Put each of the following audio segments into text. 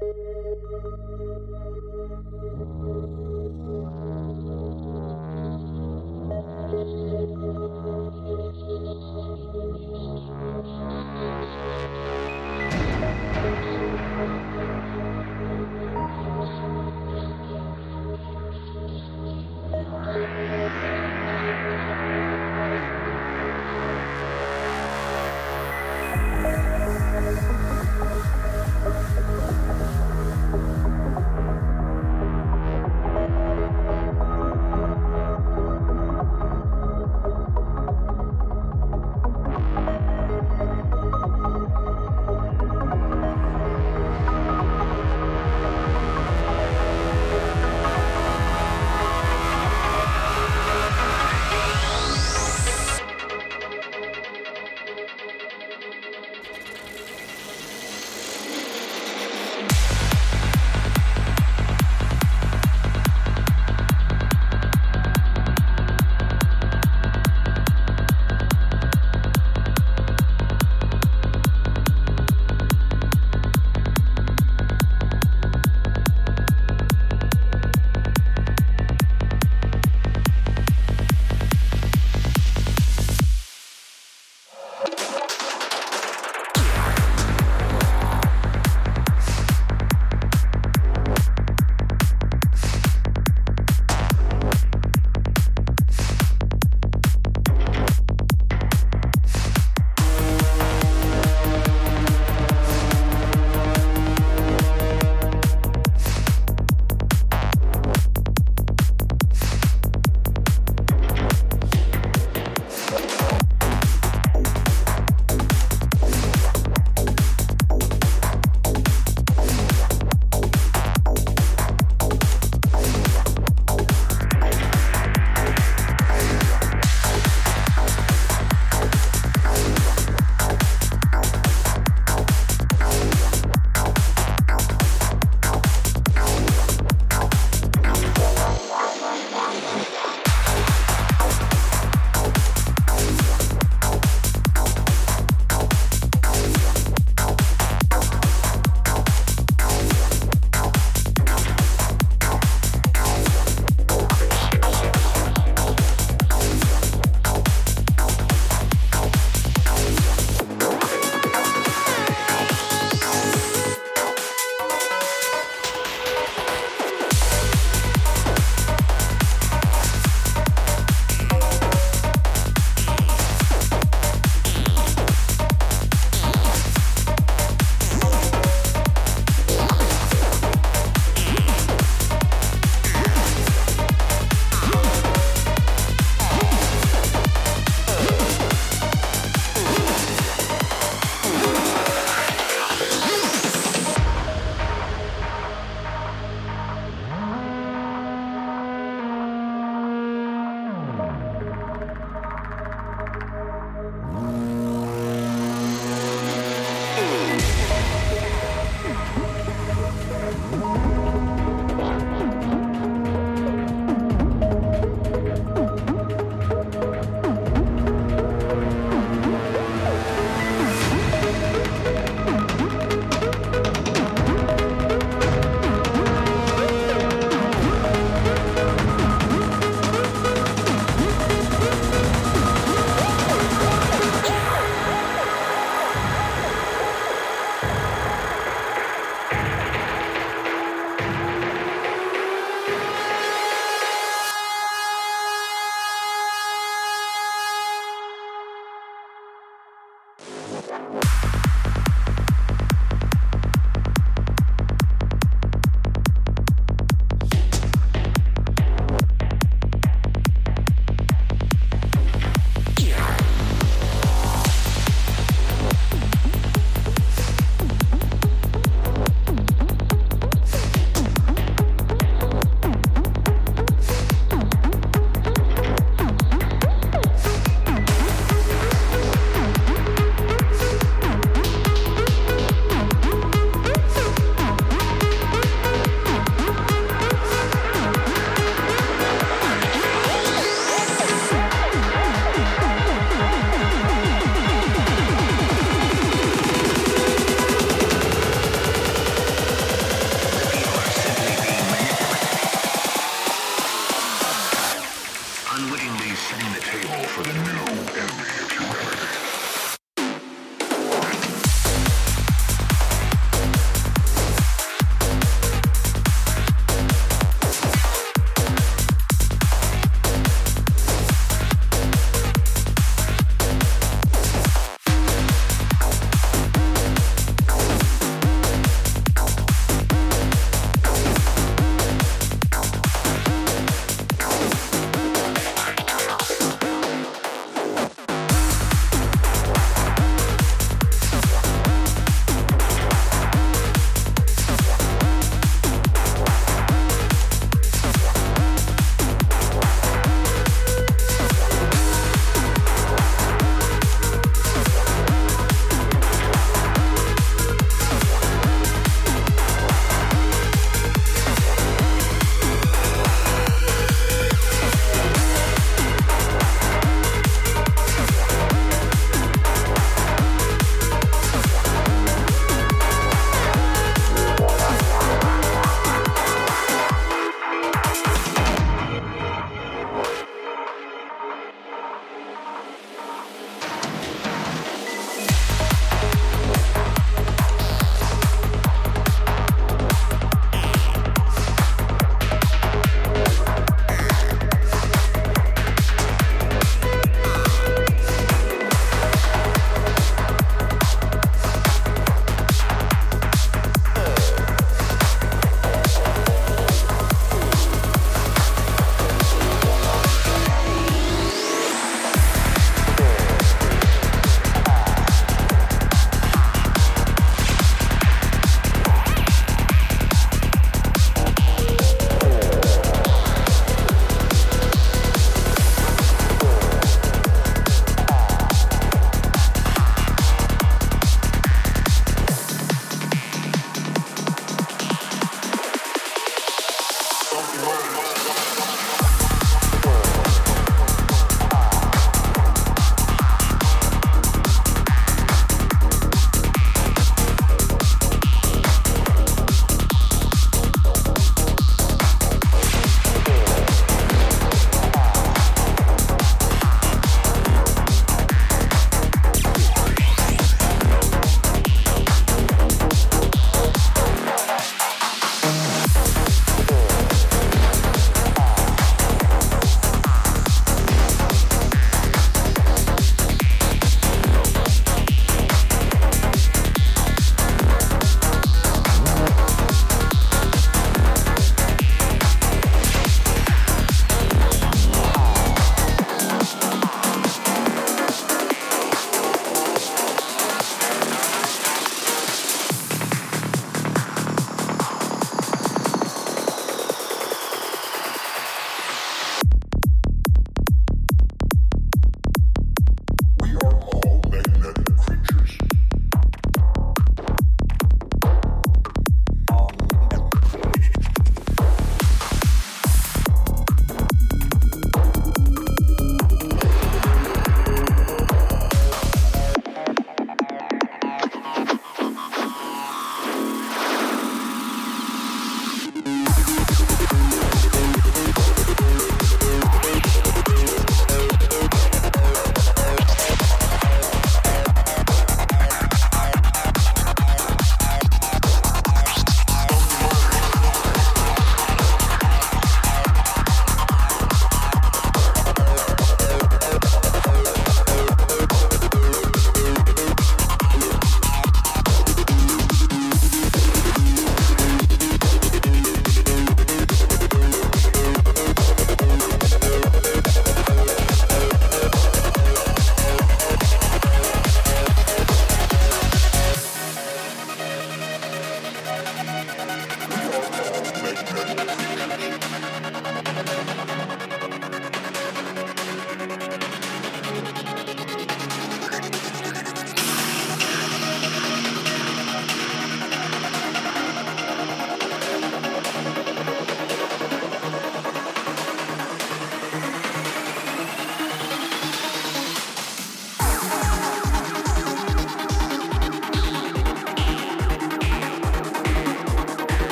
Música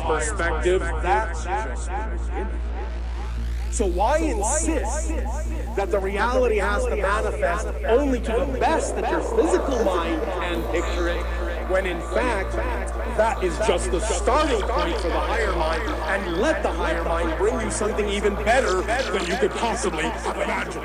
perspective, that's. So why insist that the reality has to manifest only to the best that your physical mind can picture it, when in fact, that is just the starting point for the higher mind, and let the higher mind bring you something even better than you could possibly imagine.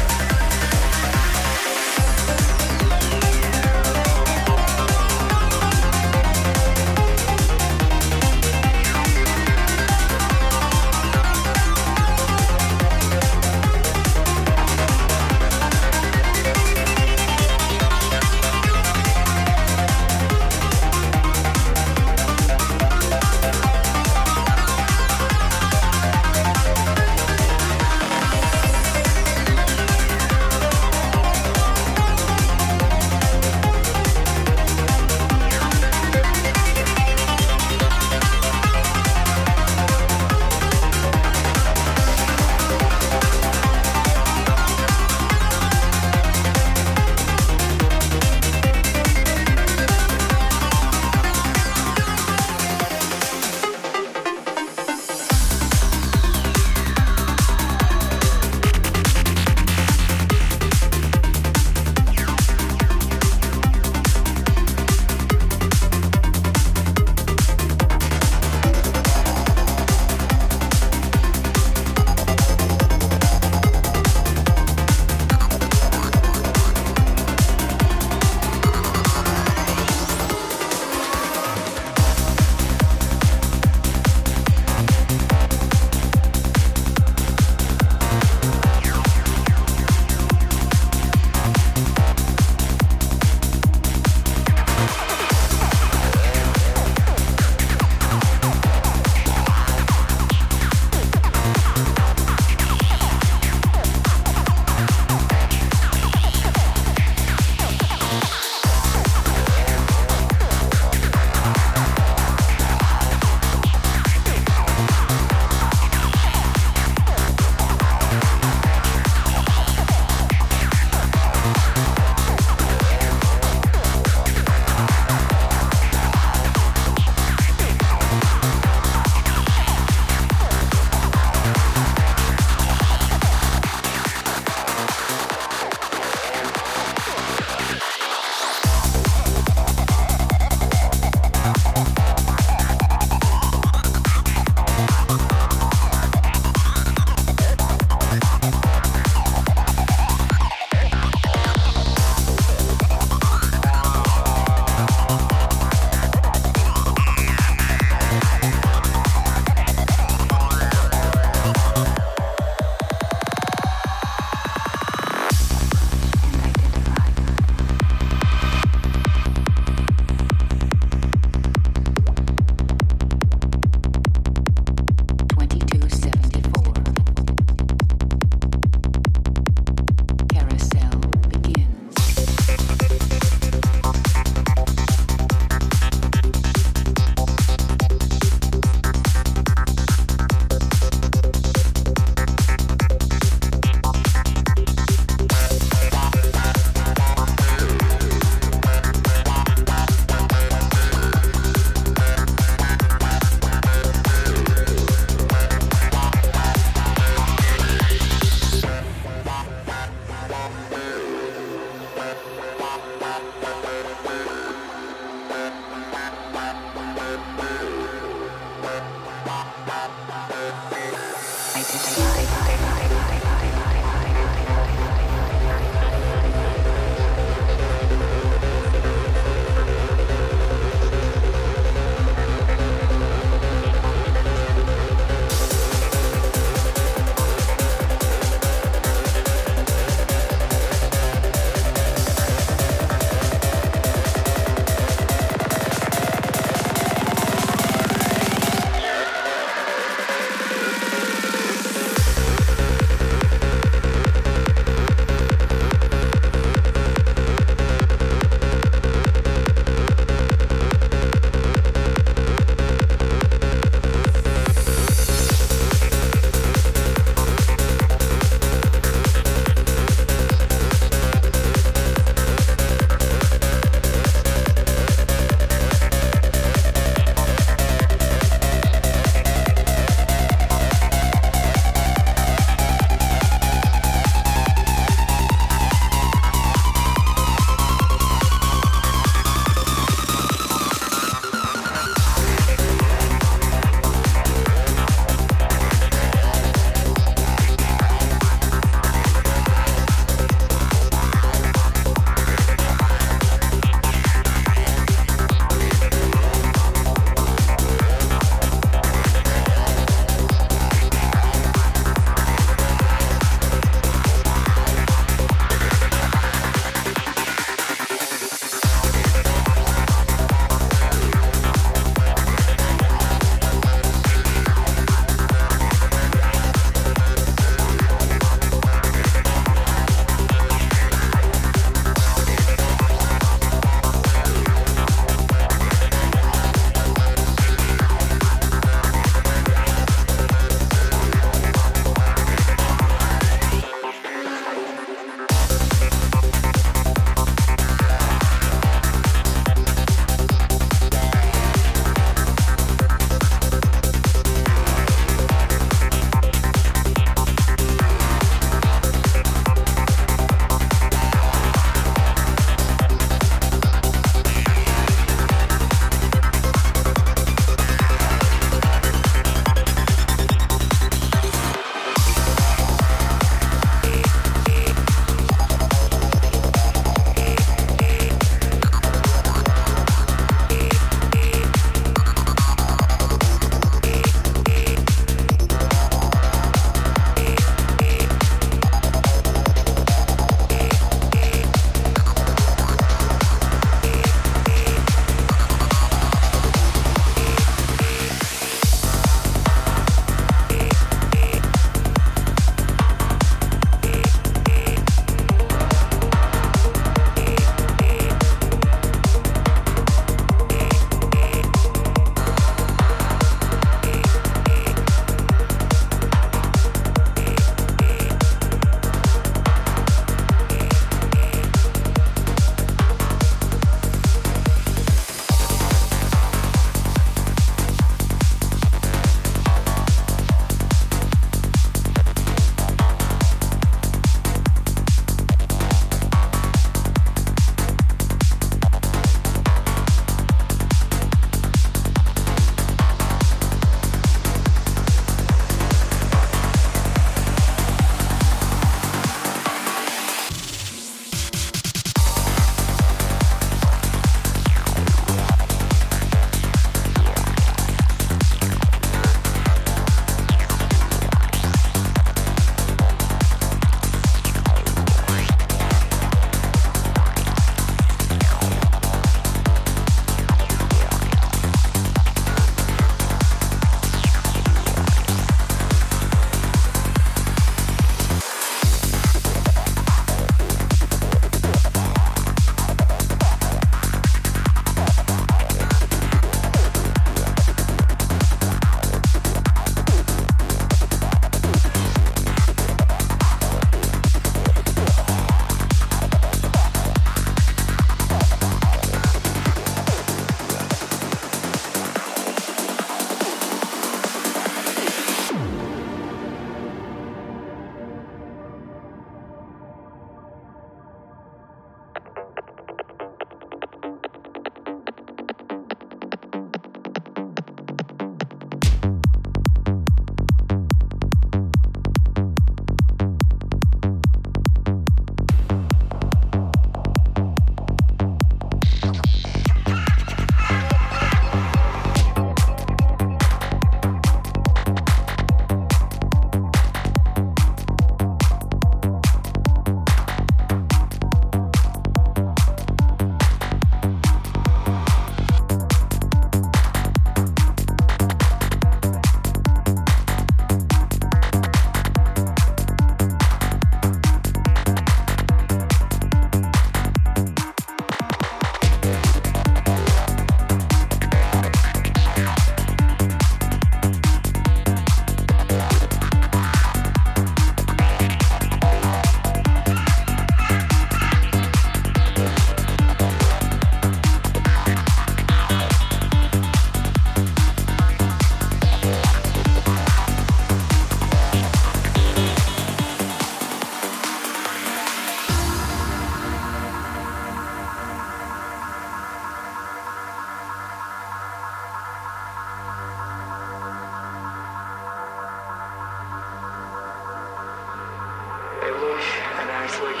like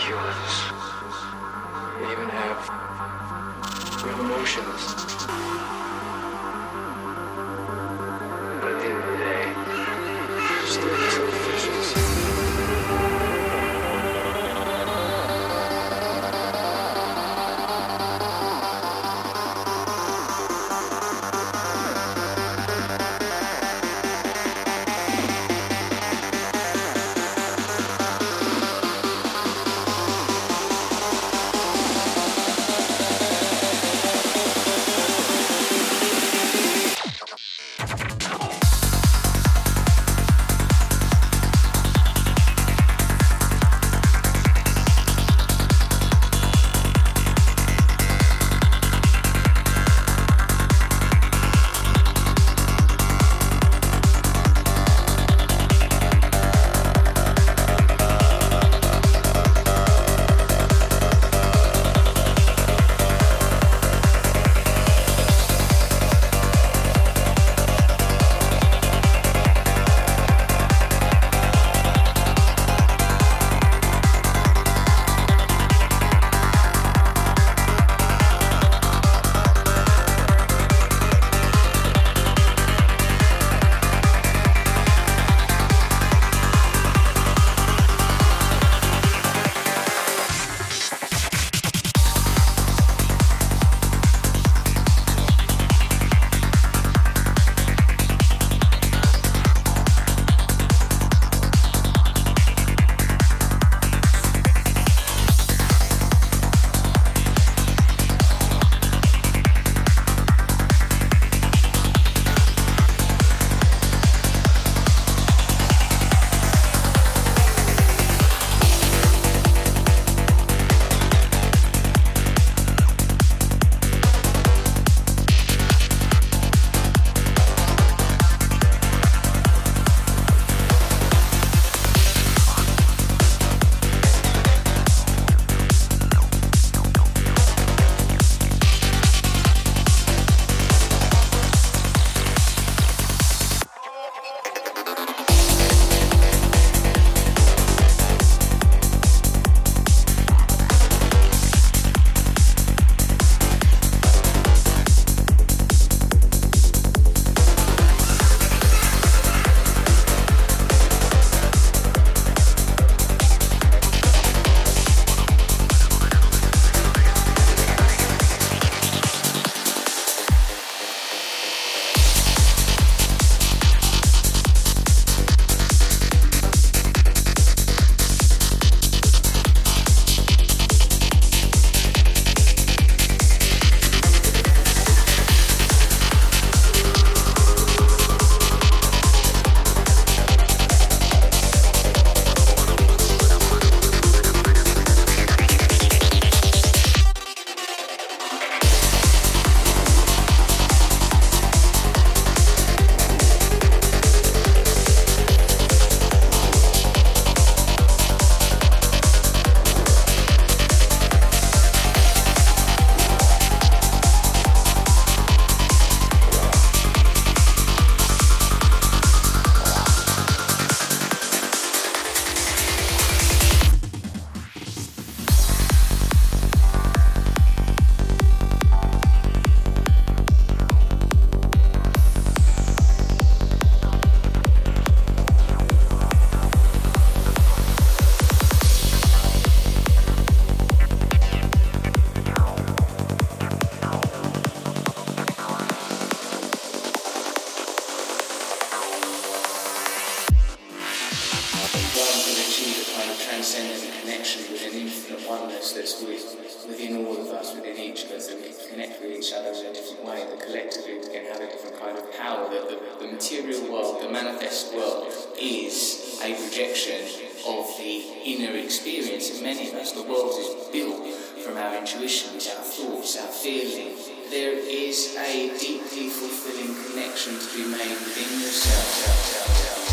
even have within all of us, within each of us, we connect with each other in a different way, that collectively we can have a different kind of power, that the, the material world, the manifest world, is a projection of the inner experience of many of us. The world is built from our intuitions, our thoughts, our feelings. There is a deeply fulfilling connection to be made within yourself.